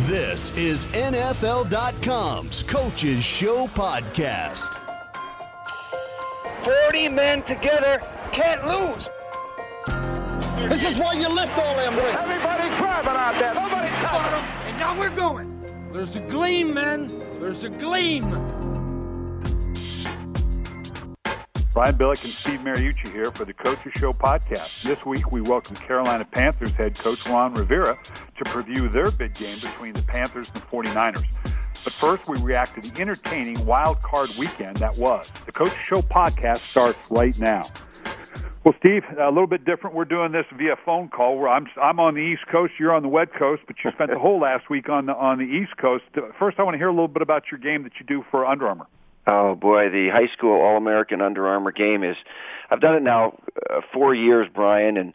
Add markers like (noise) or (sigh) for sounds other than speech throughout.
This is NFL.com's Coaches Show podcast. 40 men together can't lose. This is why you lift all them weights. Everybody grabbing out there. Nobody touching them. And now we're going. There's a gleam, men. There's a gleam. Brian Billick and Steve Mariucci here for the Coaches Show podcast. This week we welcome Carolina Panthers head coach Ron Rivera to preview their big game between the Panthers and the 49ers. But first, we react to the entertaining wild card weekend that was. The Coach Show podcast starts right now. Well, Steve, a little bit different. We're doing this via phone call. Where I'm I'm on the East Coast, you're on the West Coast, but you spent the whole last week on the on the East Coast. First, I want to hear a little bit about your game that you do for Under Armour. Oh boy, the high school All American Under Armour game is. I've done it now uh, four years, Brian, and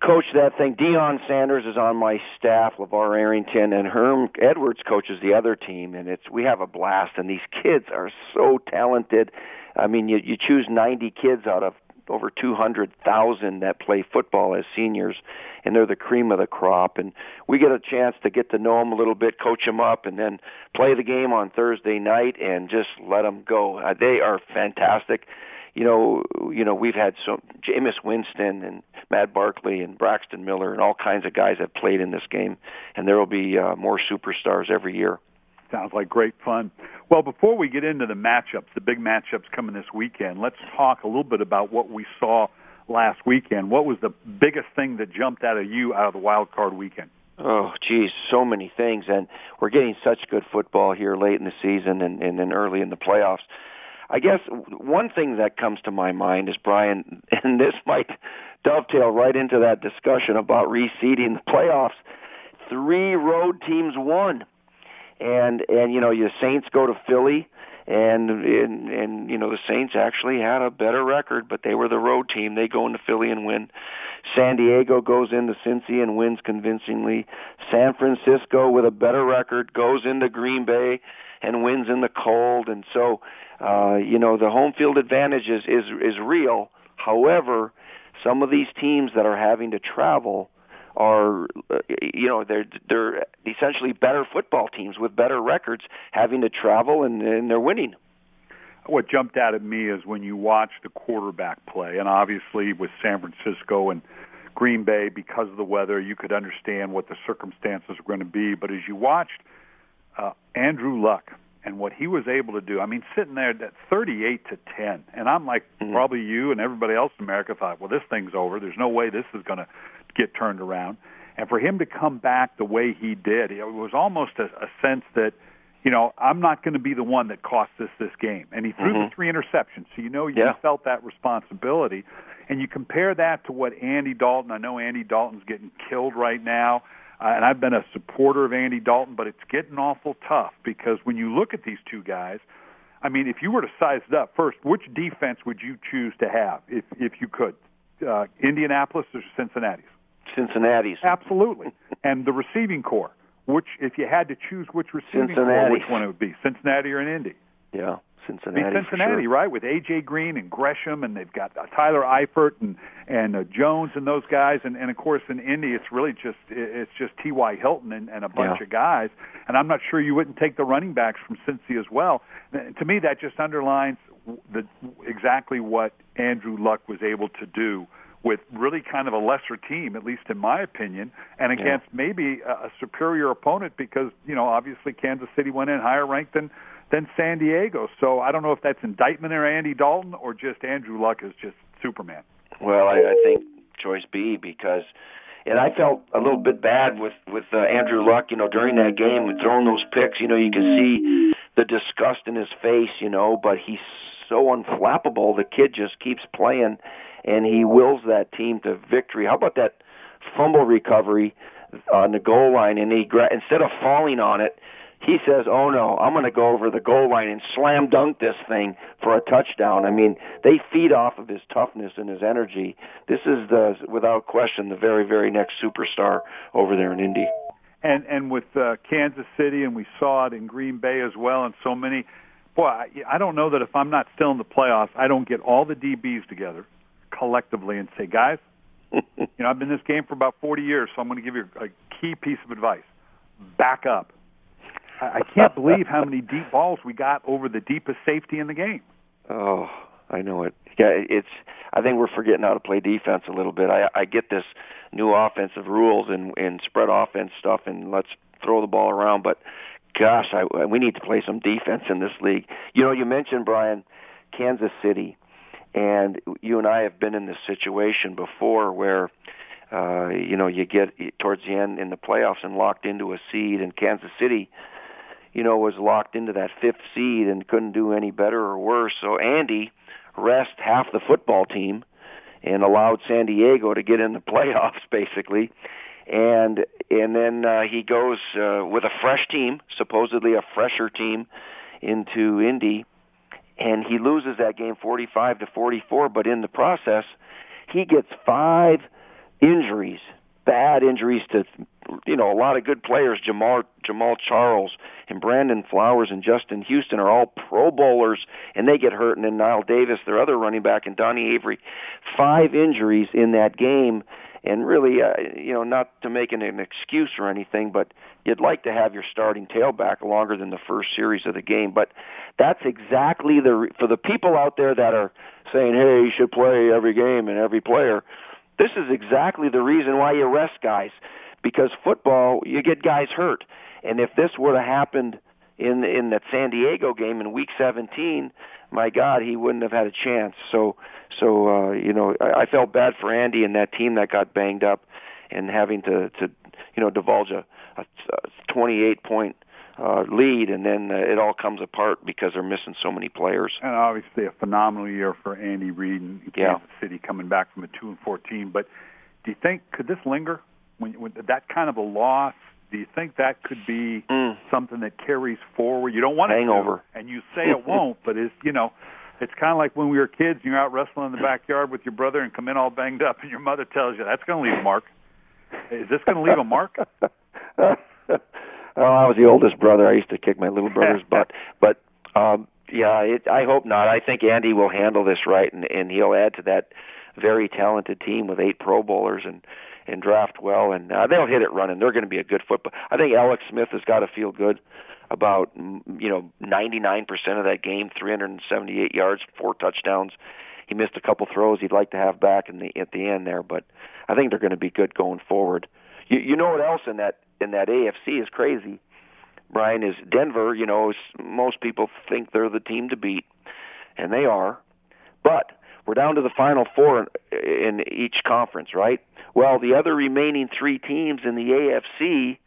coached that thing. Deion Sanders is on my staff. LaVar Arrington and Herm Edwards coaches the other team, and it's we have a blast. And these kids are so talented. I mean, you you choose 90 kids out of over 200,000 that play football as seniors, and they're the cream of the crop. And we get a chance to get to know them a little bit, coach them up, and then play the game on Thursday night and just let them go. Uh, they are fantastic. You know, you know, we've had so Jameis Winston and Matt Barkley and Braxton Miller and all kinds of guys that played in this game, and there will be uh, more superstars every year. Sounds like great fun. Well, before we get into the matchups, the big matchups coming this weekend, let's talk a little bit about what we saw last weekend. What was the biggest thing that jumped out of you out of the wild card weekend? Oh, geez, so many things, and we're getting such good football here late in the season and, and then early in the playoffs. I guess one thing that comes to my mind is Brian, (laughs) and this might dovetail right into that discussion about reseeding the playoffs. Three road teams won and and you know your Saints go to Philly and and and you know the Saints actually had a better record but they were the road team. They go into Philly and win. San Diego goes into Cincy and wins convincingly. San Francisco with a better record goes into Green Bay and wins in the cold. And so uh you know the home field advantage is is is real. However some of these teams that are having to travel are you know they're they're essentially better football teams with better records having to travel and, and they're winning. What jumped out at me is when you watch the quarterback play, and obviously with San Francisco and Green Bay because of the weather, you could understand what the circumstances were going to be. But as you watched uh, Andrew Luck and what he was able to do, I mean, sitting there at 38 to 10, and I'm like, mm-hmm. probably you and everybody else in America thought, well, this thing's over. There's no way this is going to get turned around. And for him to come back the way he did, it was almost a, a sense that, you know, I'm not going to be the one that cost us this game. And he threw mm-hmm. the three interceptions, so you know you yeah. felt that responsibility. And you compare that to what Andy Dalton. I know Andy Dalton's getting killed right now. Uh, and I've been a supporter of Andy Dalton, but it's getting awful tough because when you look at these two guys, I mean, if you were to size it up first, which defense would you choose to have if if you could? Uh, Indianapolis or Cincinnati's? Cincinnati's. Absolutely. and the receiving corps, which if you had to choose which receiving corps, which one it would be, Cincinnati or an Indy? Yeah, Cincinnati. Be Cincinnati, sure. right? With AJ Green and Gresham, and they've got uh, Tyler Eifert and and uh, Jones and those guys, and and of course in Indy it's really just it's just T.Y. Hilton and, and a bunch yeah. of guys. And I'm not sure you wouldn't take the running backs from Cincy as well. To me, that just underlines the exactly what Andrew Luck was able to do with really kind of a lesser team, at least in my opinion, and against yeah. maybe a, a superior opponent because you know obviously Kansas City went in higher ranked than than San Diego. So I don't know if that's indictment or Andy Dalton or just Andrew Luck is just Superman. Well, I, I think choice B because. And I felt a little bit bad with with uh, Andrew Luck, you know, during that game, with throwing those picks. You know, you can see the disgust in his face, you know, but he's so unflappable. The kid just keeps playing, and he wills that team to victory. How about that fumble recovery on the goal line? And he gra- instead of falling on it, he says, "Oh no, I'm going to go over the goal line and slam dunk this thing for a touchdown." I mean, they feed off of his toughness and his energy. This is the, without question, the very, very next superstar over there in Indy. And and with uh, Kansas City, and we saw it in Green Bay as well, and so many. Boy, I, I don't know that if I'm not still in the playoffs, I don't get all the DBs together collectively and say, guys, you know, I've been in this game for about 40 years, so I'm going to give you a key piece of advice. back up. I, I can't (laughs) believe how many deep balls we got over the deepest safety in the game. Oh, I know it. Yeah, it's. I think we're forgetting how to play defense a little bit. I, I get this new offensive rules and and spread offense stuff, and let's throw the ball around. But gosh, I, we need to play some defense in this league. You know, you mentioned Brian, Kansas City, and you and I have been in this situation before where. Uh, you know, you get towards the end in the playoffs and locked into a seed, and Kansas City, you know, was locked into that fifth seed and couldn't do any better or worse. So Andy, rest half the football team and allowed San Diego to get in the (laughs) playoffs basically. And and then uh, he goes uh, with a fresh team, supposedly a fresher team, into Indy, and he loses that game 45 to 44. But in the process, he gets five injuries bad injuries to you know a lot of good players Jamal Jamaal Charles and Brandon Flowers and Justin Houston are all pro bowlers and they get hurt and then Knile Davis their other running back and Donnie Avery five injuries in that game and really uh, you know not to make an, an excuse or anything but you'd like to have your starting tailback longer than the first series of the game. But that's exactly the for the people out there that are saying hey you should play every game and every player this is exactly the reason why you rest guys, because football you get guys hurt, and if this would have happened in in that San Diego game in Week 17, my God, he wouldn't have had a chance. So so uh, you know I, I felt bad for Andy and that team that got banged up, and having to to you know divulge a, a 28 point uh, lead, and then uh, it all comes apart because they're missing so many players. And obviously, a phenomenal year for Andy Reid and Kansas yeah. City coming back from a two and fourteen. But do you think could this linger when, when that kind of a loss? Do you think that could be mm. something that carries forward? You don't want hangover, to, and you say it won't, but it's you know. It's kind of like when we were kids and you're out wrestling in the backyard with your brother and come in all banged up, and your mother tells you that's going to leave a mark. Is this going to leave a mark? (laughs) Oh, I was the oldest brother. I used to kick my little brother's (laughs) butt. But um, yeah, it, I hope not. I think Andy will handle this right, and, and he'll add to that very talented team with eight Pro Bowlers and and draft well, and uh, they'll hit it running. They're going to be a good football. I think Alex Smith has got to feel good about you know 99% of that game, 378 yards, four touchdowns. He missed a couple throws he'd like to have back in the at the end there, but I think they're going to be good going forward. You, you know what else in that in that AFC is crazy. Brian is Denver. You know, most people think they're the team to beat, and they are. But we're down to the final four in, each conference, right? Well, the other remaining three teams in the AFC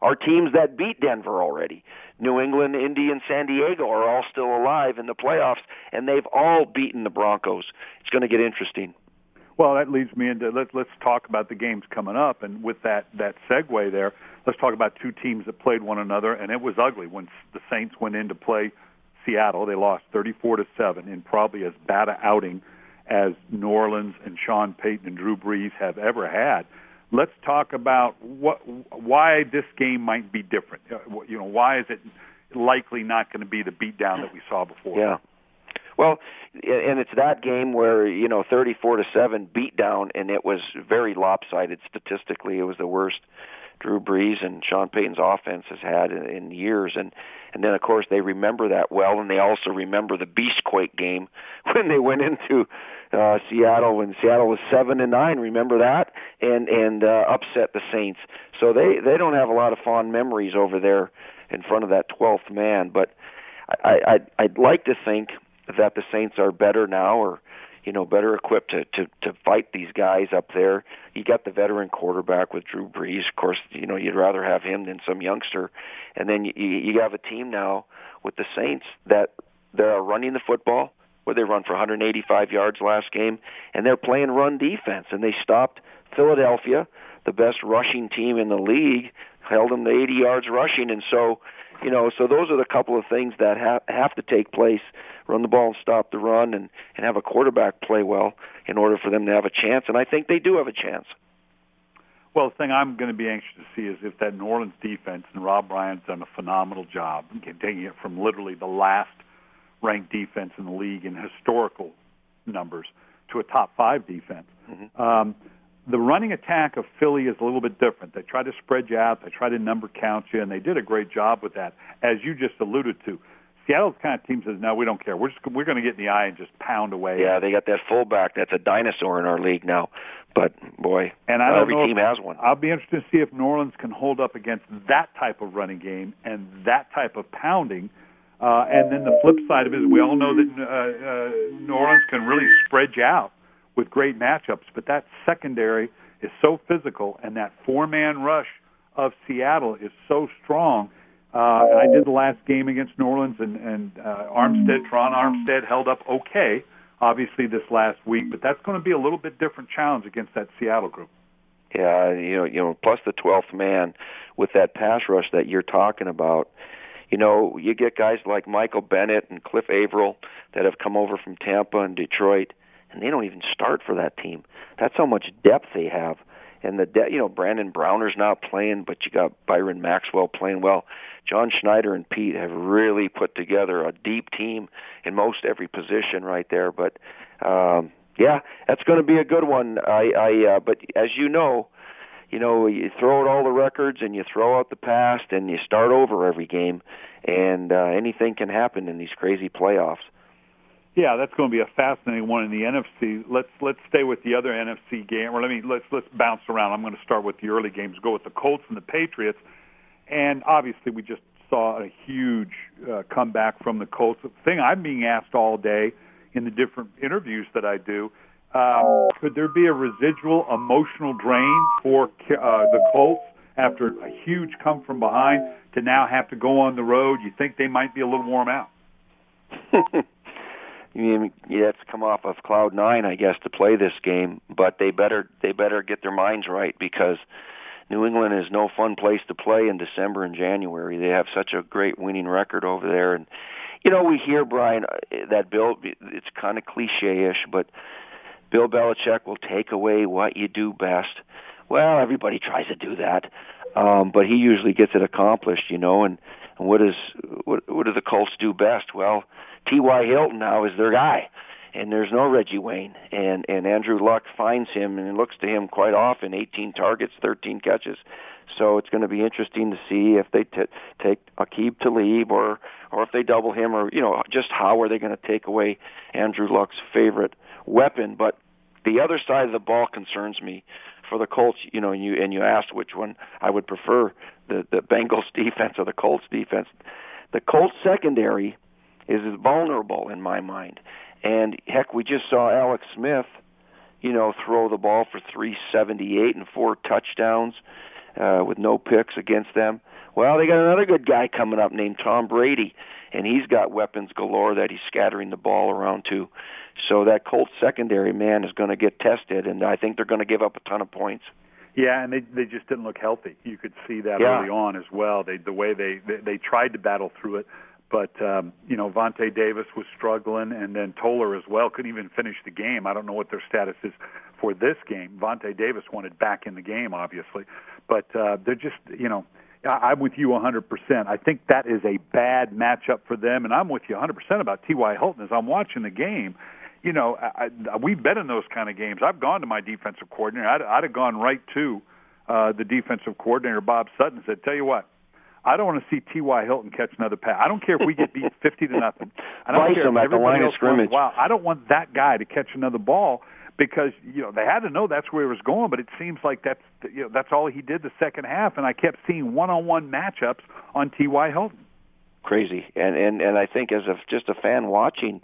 are teams that beat Denver already. New England, Indy, and San Diego are all still alive in the playoffs, and they've all beaten the Broncos. It's going to get interesting. Well, that leads me into let's let's talk about the games coming up, and with that that segue there, let's talk about two teams that played one another, and it was ugly when the Saints went in to play Seattle. They lost 34 to seven in probably as bad a outing as New Orleans and Sean Payton and Drew Brees have ever had. Let's talk about what why this game might be different. Uh, you know, why is it likely not going to be the beatdown that we saw before? Yeah. Well, and it's that game where you know 34 to seven beat down, and it was very lopsided statistically. It was the worst Drew Brees and Sean Payton's offense has had in, in years, and and then of course they remember that well, and they also remember the Beastquake game (laughs) when they went into uh, Seattle when Seattle was seven and nine. Remember that, and and uh, upset the Saints. So they they don't have a lot of fond memories over there in front of that twelfth man, but. I, I'd, I'd like to think that the Saints are better now or you know better equipped to to to fight these guys up there. You got the veteran quarterback with Drew Brees. Of course, you know you'd rather have him than some youngster. And then you you have a team now with the Saints that they're running the football. Where they run for 185 yards last game, and they're playing run defense, and they stopped Philadelphia, the best rushing team in the league, held them to 80 yards rushing, and so you know, so those are the couple of things that have have to take place: run the ball and stop the run, and and have a quarterback play well in order for them to have a chance. And I think they do have a chance. Well, the thing I'm going to be anxious to see is if that New Orleans defense and Rob Ryan's done a phenomenal job taking it from literally the last ranked defense in the league in historical numbers to a top five defense. Mm-hmm. Um, the running attack of Philly is a little bit different. They try to spread you out, they try to number count you, and they did a great job with that, as you just alluded to. Seattle's kind of team says, "No, we don't care. We're just we're going to get in the eye and just pound away." Yeah, they got that fullback that's a dinosaur in our league now. But boy, and I every know team if, has one. I'll be interested to see if New Orleans can hold up against that type of running game and that type of pounding. Uh, and then the flip side of it is we all know that uh, uh, New Orleans can really spread you out with great matchups, but that secondary is so physical, and that four-man rush of Seattle is so strong. Uh, and I did the last game against New Orleans, and, and uh, Armstead, Terron Armstead, held up okay, obviously this last week. But that's going to be a little bit different challenge against that Seattle group. Yeah, you know, you know, plus the twelfth man with that pass rush that you're talking about. You know, you get guys like Michael Bennett and Cliff Avril that have come over from Tampa and Detroit and they don't even start for that team. That's how much depth they have. And the de- you know Brandon Browner's not playing, but you got Byron Maxwell playing well. John Schneider and Pete have really put together a deep team in most every position right there. But um, yeah, that's going to be a good one. I, I uh, but as you know, you know you throw out all the records and you throw out the past and you start over every game, and uh, anything can happen in these crazy playoffs. Yeah, that's going to be a fascinating one in the NFC. Let's let's stay with the other NFC game, or let me let's let's bounce around. I'm going to start with the early games. Go with the Colts and the Patriots, and obviously we just saw a huge uh, comeback from the Colts. The thing I'm being asked all day in the different interviews that I do, uh, could there be a residual emotional drain for uh, the Colts after a huge come from behind to now have to go on the road? You think they might be a little warm out? (laughs) you yeah, it's come off of cloud nine, I guess, to play this game. But they better they better get their minds right because New England is no fun place to play in December and January. They have such a great winning record over there, and you know we hear Brian uh, that Bill. It's kind of cliche-ish, but Bill Belichick will take away what you do best. Well, everybody tries to do that, um, but he usually gets it accomplished, you know. And, and what is what, what do the Colts do best? Well T.Y. Hilton now is their guy, and there's no Reggie Wayne, and and Andrew Luck finds him and looks to him quite often. 18 targets, 13 catches. So it's going to be interesting to see if they t- take Aqib Talib or or if they double him or you know just how are they going to take away Andrew Luck's favorite weapon. But the other side of the ball concerns me for the Colts. You know, and you and you asked which one I would prefer the the Bengals (laughs) defense or the Colts defense. The Colts secondary is vulnerable in my mind. And heck, we just saw Alex Smith, you know, throw the ball for 378 and four touchdowns uh, with no picks against them. Well, they got another good guy coming up named Tom Brady, and he's got weapons galore that he's scattering the ball around to. So that Colts secondary man is going to get tested, and I think they're going to give up a ton of points. Yeah, and they they just didn't look healthy. You could see that yeah. early on as well. They the way they, they they tried to battle through it. But um, you know, Vontae Davis was struggling, and then Toler as well couldn't even finish the game. I don't know what their status is for this game. Vontae Davis wanted back in the game, obviously, but uh, they're just you know. I'm with you 100%. I think that is a bad matchup for them, and I'm with you 100% about T.Y. Hilton. As I'm watching the game, you know, I, I, we've been in those kind of games. I've gone to my defensive coordinator. I'd, I'd have gone right to uh, the defensive coordinator, Bob Sutton, said, "Tell you what, I don't want to see T.Y. Hilton catch another pass. I don't care if we get beat (laughs) 50 to nothing. I don't Vice care him if at the everybody line of else scrimmage. wild. I don't want that guy to catch another ball because you know they had to know that's where he was going. But it seems like that's you know that's all he did the second half, and I kept seeing one-on-one matchups on T.Y. Hilton. Crazy, and and and I think as a just a fan watching,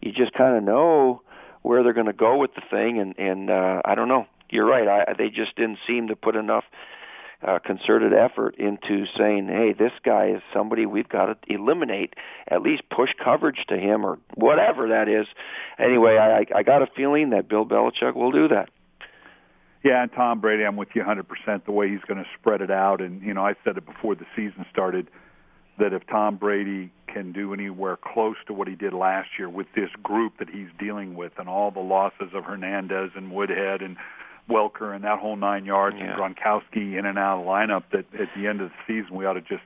you just kind of know where they're going to go with the thing, and and uh, I don't know. You're right. I, they just didn't seem to put enough uh, concerted effort into saying, hey, this guy is somebody we've got to eliminate, at least push coverage to him or whatever that is. Anyway, I, I got a feeling that Bill Belichick will do that. Yeah, and Tom Brady, I'm with you 100%. The way he's going to spread it out, and you know, I said it before the season started that if Tom Brady can do anywhere close to what he did last year with this group that he's dealing with, and all the losses of Hernandez and Woodhead and Welker and that whole nine yards Yeah. and Gronkowski in and out of the lineup that at the end of the season we ought to just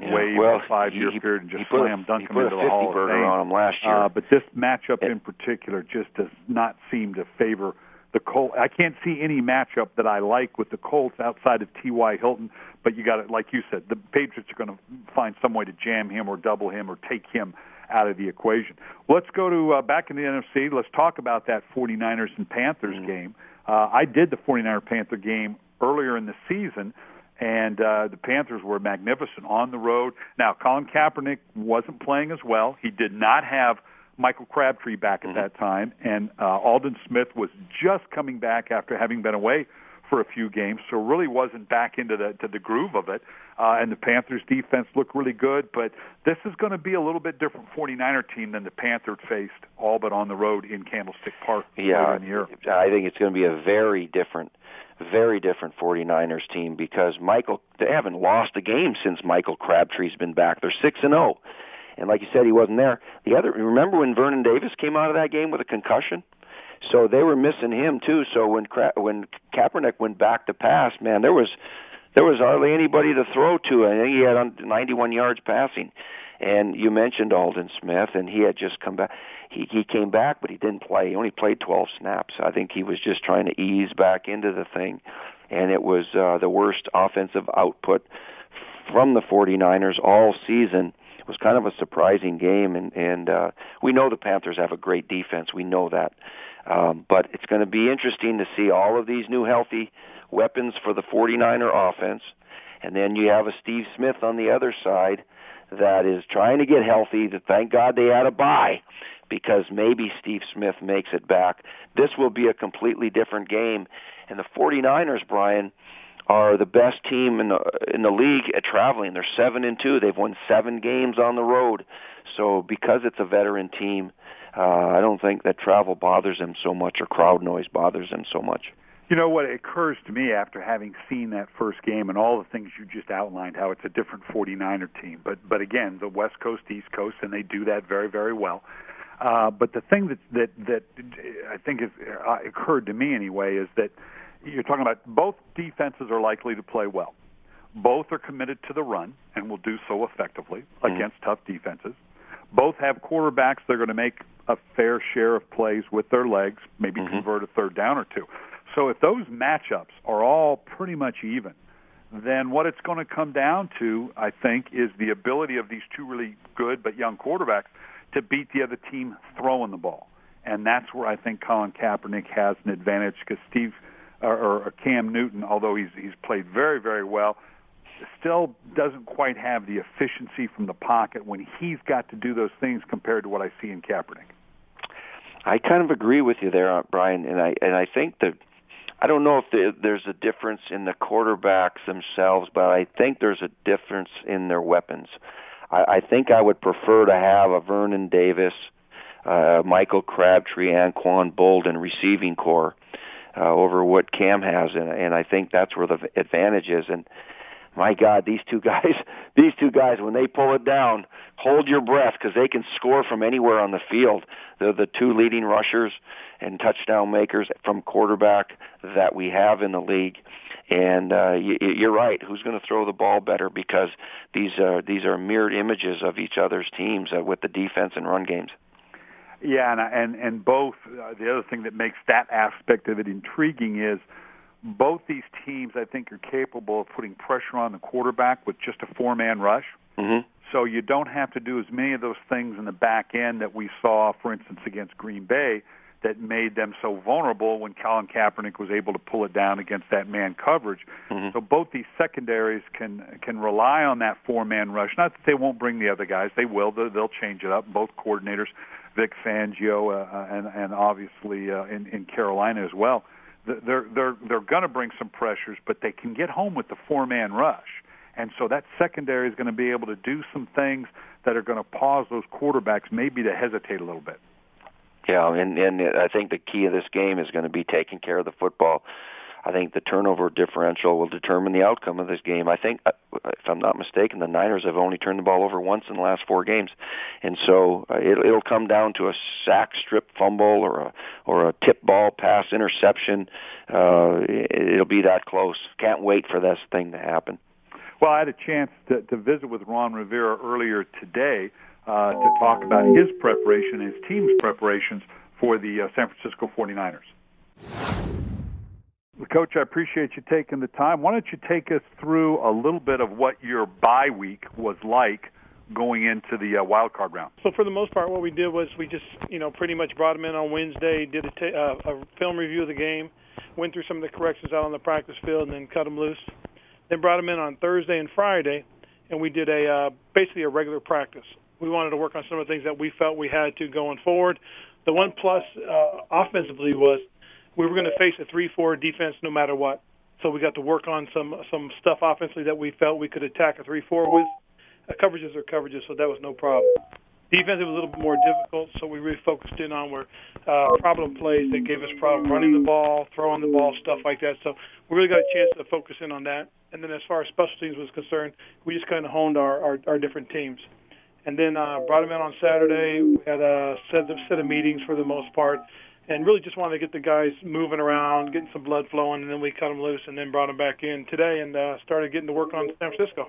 Yeah. wave well, a five year he- period and just slam dunk him into the Hall of Fame. on him last year. Uh, but this matchup It- in particular just does not seem to favor the Colts. I can't see any matchup that I like with the Colts outside of T.Y. Hilton. But you got it, like you said, the Patriots are going to find some way to jam him or double him or take him out of the equation. Let's go to uh, back in the NFC. Let's talk about that 49ers and Panthers mm-hmm. game. Uh, I did the 49er Panther game earlier in the season, and uh, the Panthers were magnificent on the road. Now, Colin Kaepernick wasn't playing as well. He did not have Michael Crabtree back at mm-hmm. that time, and uh, Aldon Smith was just coming back after having been away for a few games, so really wasn't back into the to the groove of it. Uh, and the Panthers defense looked really good, but this is going to be a little bit different 49er team than the Panthers faced all but on the road in Candlestick Park yeah, in the year. I think it's going to be a very different very different 49ers team because Michael they haven't lost a game since Michael Crabtree's been back. They're 6 and 0. And like you said he wasn't there. The other remember when Vernon Davis came out of that game with a concussion? So they were missing him too. So when Cra- when Kaepernick went back to pass, man, there was there was hardly anybody to throw to. I think he had 91 yards passing. And you mentioned Aldon Smith, and he had just come back. He he came back, but he didn't play. He only played 12 snaps. I think he was just trying to ease back into the thing, and it was uh, the worst offensive output from the 49ers all season. It was kind of a surprising game, and and uh, we know the Panthers have a great defense. We know that, um, but it's going to be interesting to see all of these new healthy weapons for the 49er offense. And then you have a Steve Smith on the other side that is trying to get healthy. To thank God they had a bye because maybe Steve Smith makes it back. This will be a completely different game. And the 49ers, Brian, are the best team in the in the league at traveling. They're 7 and 2. They've won 7 games on the road. So because it's a veteran team, uh, I don't think that travel bothers them so much or crowd noise bothers them so much. You know what occurs to me after having seen that first game and all the things you just outlined, how it's a different 49er team. But but again, the West Coast, East Coast, and they do that very very well. Uh, but the thing that that that I think has uh, occurred to me anyway is that you're talking about both defenses are likely to play well. Both are committed to the run and will do so effectively mm-hmm. against tough defenses. Both have quarterbacks that are going to make a fair share of plays with their legs, maybe mm-hmm. convert a third down or two. So if those matchups are all pretty much even, then what it's going to come down to, I think, is the ability of these two really good but young quarterbacks to beat the other team throwing the ball. And that's where I think Colin Kaepernick has an advantage because Steve or, or Cam Newton, although he's he's played very very well, still doesn't quite have the efficiency from the pocket when he's got to do those things compared to what I see in Kaepernick. I kind of agree with you there, Brian, and I and I think that I don't know if there's a difference in the quarterbacks themselves, but I think there's a difference in their weapons. I, I think I would prefer to have a Vernon Davis, uh, Michael Crabtree, Anquan Boldin receiving corps uh, over what Cam has, and, and I think that's where the advantage is. And my God, these two guys, (laughs) these two guys, when they pull it down, hold your breath because they can score from anywhere on the field. They're the two leading rushers and touchdown makers from quarterback that we have in the league. And uh, you, you're right. Who's going to throw the ball better? Because these are these are mirrored images of each other's teams uh, with the defense and run games. Yeah, and and and both. Uh, the other thing that makes that aspect of it intriguing is both these teams, I think, are capable of putting pressure on the quarterback with just a four-man rush. Mm-hmm. So you don't have to do as many of those things in the back end that we saw, for instance, against Green Bay, that made them so vulnerable when Colin Kaepernick was able to pull it down against that man coverage. Mm-hmm. So both these secondaries can can rely on that four-man rush. Not that they won't bring the other guys; they will. They'll, they'll change it up. Both coordinators, Vic Fangio, uh, uh and and obviously uh, in in Carolina as well they're they're they're going to bring some pressures, but they can get home with the four man rush, and so that secondary is going to be able to do some things that are going to pause those quarterbacks maybe to hesitate a little bit. Yeah, and and I think the key of this game is going to be taking care of the football. I think the turnover differential will determine the outcome of this game. I think, uh, if I'm not mistaken, the Niners have only turned the ball over once in the last four games, and so uh, it, it'll come down to a sack, strip, fumble, or a or a tip ball, pass, interception. Uh, it'll be that close. Can't wait for this thing to happen. Well, I had a chance to, to visit with Ron Rivera earlier today uh, to talk about his preparation, his team's preparations for the uh, San Francisco 49ers. Coach, I appreciate you taking the time. Why don't you take us through a little bit of what your bye week was like going into the uh, wild card round? So for the most part, what we did was we just, you know, pretty much brought them in on Wednesday, did a, t- uh, a film review of the game, went through some of the corrections out on the practice field, and then cut them loose. Then brought them in on Thursday and Friday, and we did a uh, basically a regular practice. We wanted to work on some of the things that we felt we had to going forward. The one plus uh, offensively was we were going to face a three-four defense no matter what. So we got to work on some some stuff offensively that we felt we could attack a three-four with. Uh, coverages are coverages, so that was no problem. Defense was a little bit more difficult, so we really focused in on where uh, problem plays that gave us problem running the ball, throwing the ball, stuff like that. So we really got a chance to focus in on that. And then as far as special teams was concerned, we just kind of honed our, our, our different teams. And then uh, brought them in on Saturday. We had a set of, set of meetings for the most part, and really just wanted to get the guys moving around, getting some blood flowing, and then we cut them loose and then brought them back in today and uh, started getting to work on San Francisco.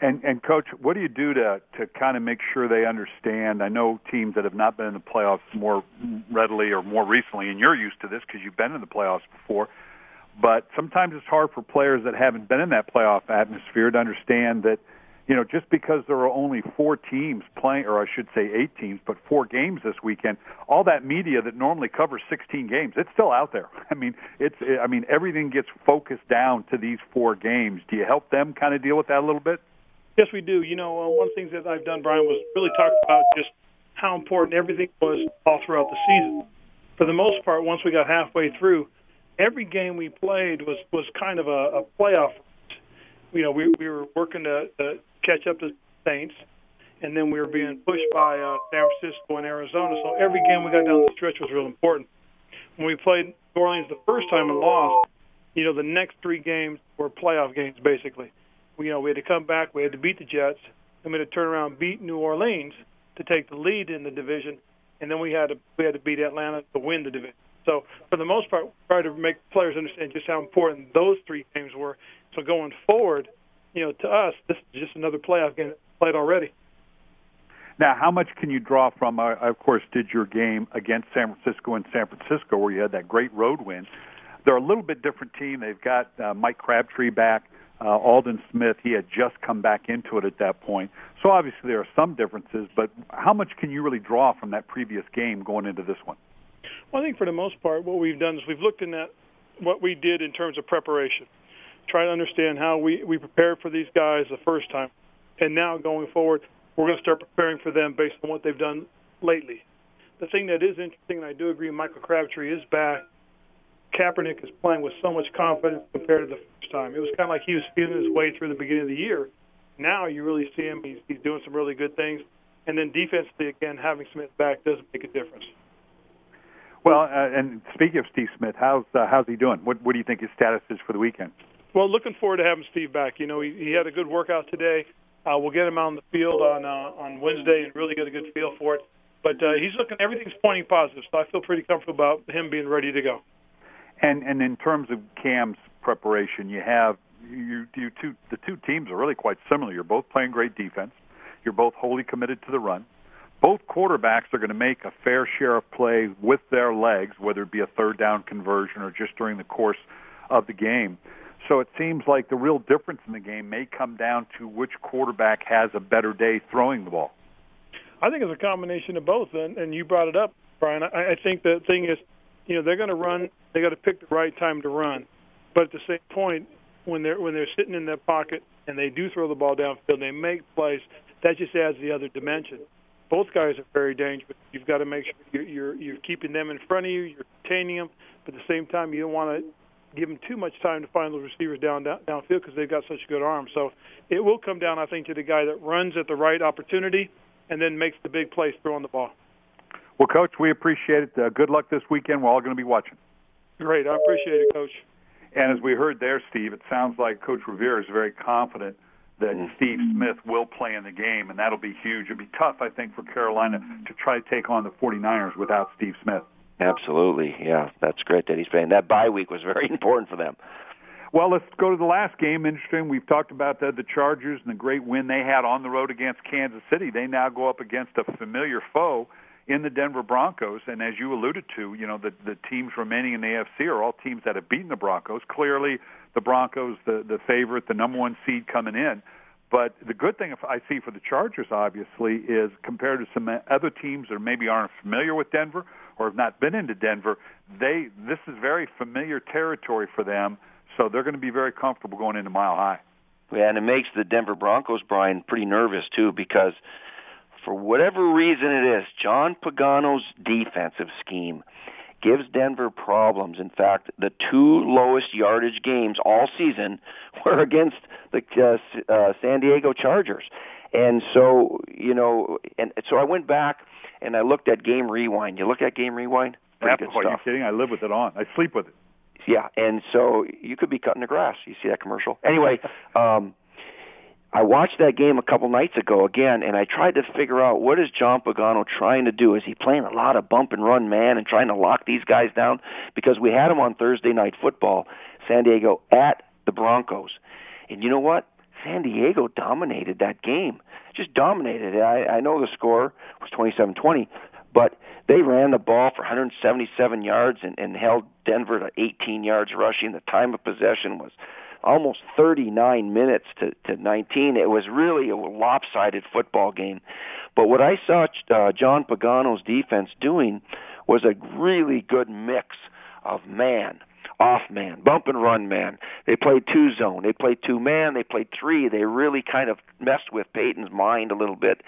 And and coach, what do you do to to kind of make sure they understand? I know teams that have not been in the playoffs more readily or more recently, and you're used to this because you've been in the playoffs before. But sometimes it's hard for players that haven't been in that playoff atmosphere to understand that, you know, just because there are only four teams playing, or I should say eight teams, but four games this weekend, all that media that normally covers 16 games, it's still out there. (laughs) I mean, it's, I mean, everything gets focused down to these four games. Do you help them kind of deal with that a little bit? Yes, we do. You know, uh, one of the things that I've done, Brian, was really talk about just how important everything was all throughout the season. For the most part, once we got halfway through, every game we played was was kind of a, a playoff. You know, we we were working to, to catch up to Saints, and then we were being pushed by uh, San Francisco and Arizona. So every game we got down the stretch was real important. When we played New Orleans the first time and lost, you know, the next three games were playoff games basically you know, we had to come back, we had to beat the Jets, and we had to turn around, beat New Orleans to take the lead in the division, and then we had to we had to beat Atlanta to win the division. So for the most part, try to make players understand just how important those three games were. So going forward, you know, to us, this is just another playoff game played already. Now, how much can you draw from? I, of course, did your game against San Francisco and San Francisco, where you had that great road win. They're a little bit different team. They've got uh, Mike Crabtree back uh, Aldon Smith, he had just come back into it at that point. So obviously there are some differences, but how much can you really draw from that previous game going into this one? Well, I think for the most part, what we've done is we've looked in at what we did in terms of preparation, try to understand how we, we prepared for these guys the first time. And now going forward, we're going to start preparing for them based on what they've done lately. The thing that is interesting, and I do agree, Michael Crabtree is back. Kaepernick is playing with so much confidence compared to the first time. It was kind of like he was feeling his way through the beginning of the year. Now you really see him; he's, he's doing some really good things. And then defensively, again, having Smith back does make a difference. Well, uh, and speaking of Steve Smith, how's uh, how's he doing? What what do you think his status is for the weekend? Well, looking forward to having Steve back. You know, he, he had a good workout today. Uh, we'll get him out on the field on uh, on Wednesday and really get a good feel for it. But uh, he's looking; everything's pointing positive, so I feel pretty comfortable about him being ready to go. And and in terms of Cam's preparation, you have you you two the two teams are really quite similar. You're both playing great defense. You're both wholly committed to the run. Both quarterbacks are going to make a fair share of play with their legs, whether it be a third down conversion or just during the course of the game. So it seems like the real difference in the game may come down to which quarterback has a better day throwing the ball. I think it's a combination of both, and, and you brought it up, Brian. I, I think the thing is you know they're going to run. They got to pick the right time to run, but at the same point, when they're when they're sitting in their pocket and they do throw the ball downfield, they make plays. That just adds the other dimension. Both guys are very dangerous. You've got to make sure you're you're, you're keeping them in front of you. You're containing them, but at the same time, you don't want to give them too much time to find those receivers down, down downfield because they've got such a good arms. So it will come down, I think, to the guy that runs at the right opportunity and then makes the big plays throwing the ball. Well, Coach, we appreciate it. Uh, good luck this weekend. We're all going to be watching. Great. I appreciate it, Coach. And as we heard there, Steve, it sounds like Coach Rivera is very confident that mm-hmm. Steve Smith will play in the game, and that'll be huge. It'll be tough, I think, for Carolina to try to take on the 49ers without Steve Smith. Absolutely. Yeah, that's great that he's playing. That bye week was very (laughs) important for them. Well, let's go to the last game. Interesting. We've talked about the, the Chargers and the great win they had on the road against Kansas City. They now go up against a familiar foe in the Denver Broncos. And as you alluded to, you know, the, the teams remaining in the AFC are all teams that have beaten the Broncos. Clearly, the Broncos, the, the favorite, the number one seed coming in. But the good thing I see for the Chargers, obviously, is compared to some other teams that maybe aren't familiar with Denver or have not been into Denver, they this is very familiar territory for them. So they're going to be very comfortable going into Mile High. Yeah, and it makes the Denver Broncos, Brian, pretty nervous too because for whatever reason it is, John Pagano's defensive scheme gives Denver problems. In fact, the two lowest yardage games all season (laughs) were against the uh, uh, San Diego Chargers. And so, you know, and so I went back and I looked at Game Rewind. You look at Game Rewind? Pretty stuff. Are you kidding? I live with it on. I sleep with it. Yeah, and so you could be cutting the grass. You see that commercial? Anyway, (laughs) um, I watched that game a couple nights ago again, and I tried to figure out what is John Pagano trying to do? Is he playing a lot of bump and run man and trying to lock these guys down? Because we had him on Thursday night football, San Diego at the Broncos, and you know what? San Diego dominated that game, just dominated it. I, I know the score was twenty-seven-twenty, but they ran the ball for 177 yards and, and held Denver to 18 yards rushing. The time of possession was almost 39 minutes to, to 19. It was really a lopsided football game. But what I saw uh, John Pagano's defense doing was a really good mix of man, off man, bump and run man. They played two zone. They played two man. They played three. They really kind of messed with Peyton's mind a little bit,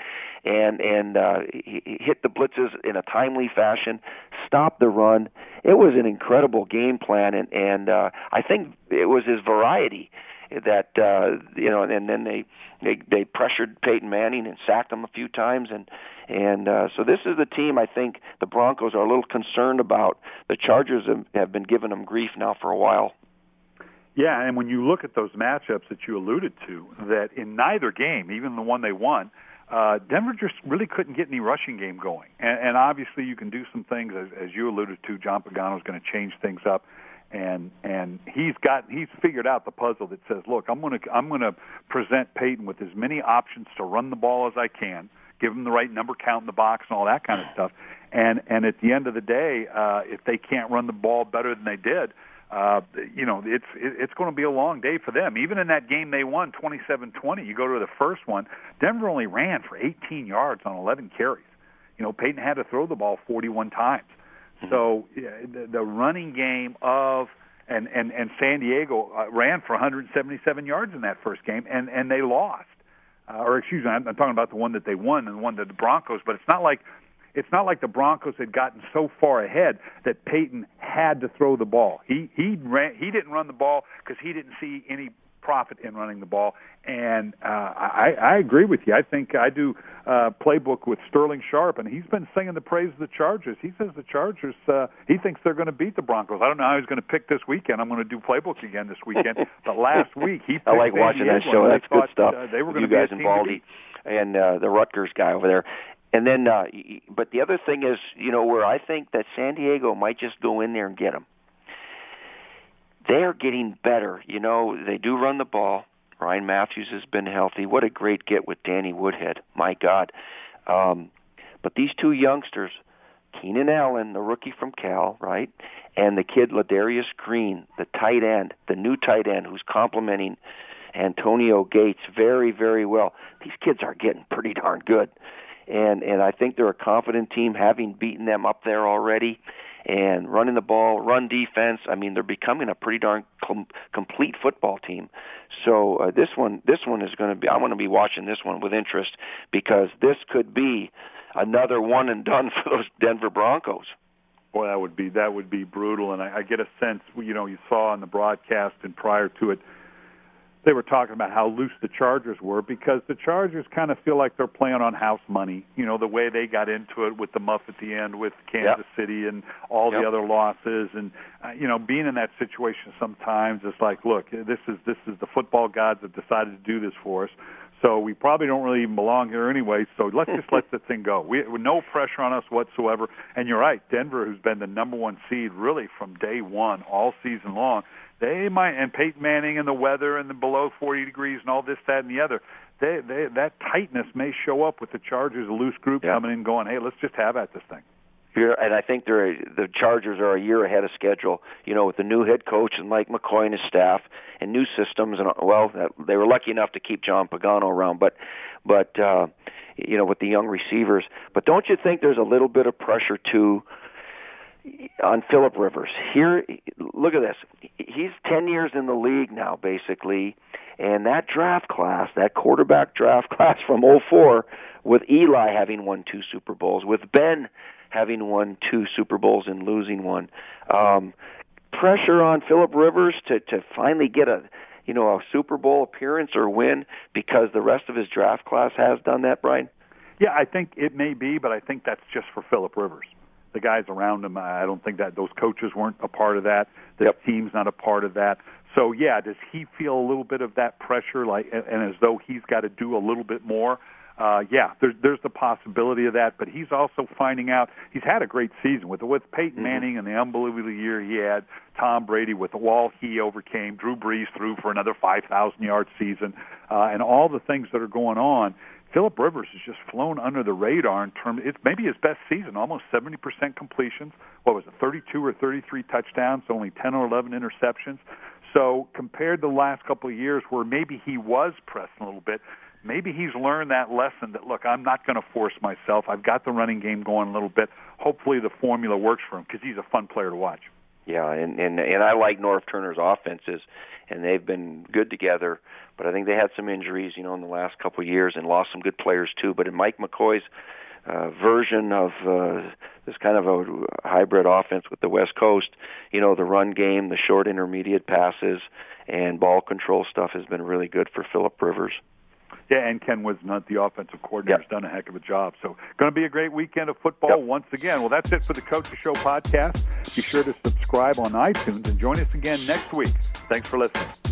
and and uh, he hit the blitzes in a timely fashion, stopped the run. It was an incredible game plan, and and uh, I think it was his variety that uh, you know, and then they they they pressured Peyton Manning and sacked him a few times, and and uh, so this is the team I think the Broncos are a little concerned about. The Chargers have, been giving them grief now for a while. Yeah, and when you look at those matchups that you alluded to, that in neither game, even the one they won, uh, Denver just really couldn't get any rushing game going. And, and obviously, you can do some things as, as you alluded to. John Pagano is going to change things up, and and he's got he's figured out the puzzle that says, look, I'm going to I'm going to present Peyton with as many options to run the ball as I can give them the right number count in the box and all that kind of stuff. And and at the end of the day, uh, if they can't run the ball better than they did, uh, you know, it's it's going to be a long day for them. Even in that game they won 27-20, you go to the first one, Denver only ran for 18 yards on 11 carries. You know, Peyton had to throw the ball 41 times. Mm-hmm. So yeah, the, the running game of and and and San Diego uh, ran for 177 yards in that first game, and and they lost uh, or excuse me, I'm, I'm talking about the one that they won and the one that the Broncos. But it's not like it's not like the Broncos had gotten so far ahead that Peyton had to throw the ball. He he ran, he didn't run the ball because he didn't see any profit in running the ball. And uh, I, I agree with you. I think I do uh, playbook with Sterling Sharpe, and he's been singing the praise of the Chargers. He says the Chargers. Uh, he thinks they're going to beat the Broncos. I don't know how he's going to pick this weekend. I'm going to do playbook again this weekend. (laughs) but last week he. I like watching that show. That's good stuff. Uh, they were going you to guys be Baldy and uh, the Rutgers guy over there. And then, uh, but the other thing is, you know, where I think that San Diego might just go in there and get them. They are getting better. You know, they do run the ball. Ryan Mathews has been healthy. What a great get with Danny Woodhead. My God. Um, but these two youngsters, Keenan Allen, the rookie from Cal, right, and the kid Ladarius Green, the tight end, the new tight end who's complementing Antonio Gates very, very well. These kids are getting pretty darn good. And and I think they're a confident team having beaten them up there already and running the ball, run defense. I mean, they're becoming a pretty darn com- complete football team. So uh, this one, this one is going to be. I'm going to be watching this one with interest because this could be another one and done (laughs) for those Denver Broncos. Boy, that would be that would be brutal. And I, I get a sense, you know, you saw on the broadcast and prior to it they were talking about how loose the Chargers were because the Chargers kind of feel like they're playing on house money. You know, the way they got into it with the muff at the end with Kansas yep. City and all yep. the other losses and uh, you know, being in that situation sometimes it's like, look, this is this is the football gods have decided to do this for us. So we probably don't really even belong here anyway. So let's just let (laughs) the thing go. We with no pressure on us whatsoever. And you're right, Denver, who's been the number one seed really from day one all season long, they might, and Peyton Manning and the weather and the below 40 degrees and all this, that, and the other. they, they, that tightness may show up with the Chargers, a loose group Yeah. coming in, going, "Hey, let's just have at this thing." Here, and I think they're the Chargers are a year ahead of schedule. You know, with the new head coach and Mike McCoy and his staff, and new systems, and well, they were lucky enough to keep John Pagano around. But, but uh, you know, with the young receivers. But don't you think there's a little bit of pressure too on Philip Rivers? Here, look at this. He's ten years in the league now, basically, and that draft class, that quarterback draft (laughs) class from '04, with Eli having won two Super Bowls, with Ben having won two Super Bowls and losing one. Um, pressure on Philip Rivers to to finally get a you know a Super Bowl appearance or win because the rest of his draft class has done that, Brian. Yeah, I think it may be, but I think that's just for Philip Rivers. The guys around him, I don't think that those coaches weren't a part of that. The Yep. team's not a part of that. So yeah, does he feel a little bit of that pressure, like, and as though he's got to do a little bit more? Uh, yeah, there's there's the possibility of that, but he's also finding out he's had a great season with with Peyton Manning and the unbelievable year he had. Tom Brady with the wall he overcame. Drew Brees threw for another 5,000 yard season, uh, and all the things that are going on. Philip Rivers has just flown under the radar in terms. It's maybe his best season, almost 70% completions. What was it, 32 or 33 touchdowns, only 10 or 11 interceptions. So compared to the last couple of years, where maybe he was pressing a little bit, maybe he's learned that lesson that look, I'm not going to force myself. I've got the running game going a little bit. Hopefully, the formula works for him because he's a fun player to watch. Yeah, and and and I like Norv Turner's offenses, and they've been good together. But I think they had some injuries, you know, in the last couple of years, and lost some good players too. But in Mike McCoy's uh, version of uh, this kind of a hybrid offense with the West Coast, you know, the run game, the short intermediate passes, and ball control stuff has been really good for Philip Rivers. Yeah, and Ken Whisenhunt, the offensive coordinator, has done a heck of a job. So, going to be a great weekend of football Yep. once again. Well, that's it for the Coach Show podcast. Be sure to subscribe on iTunes and join us again next week. Thanks for listening.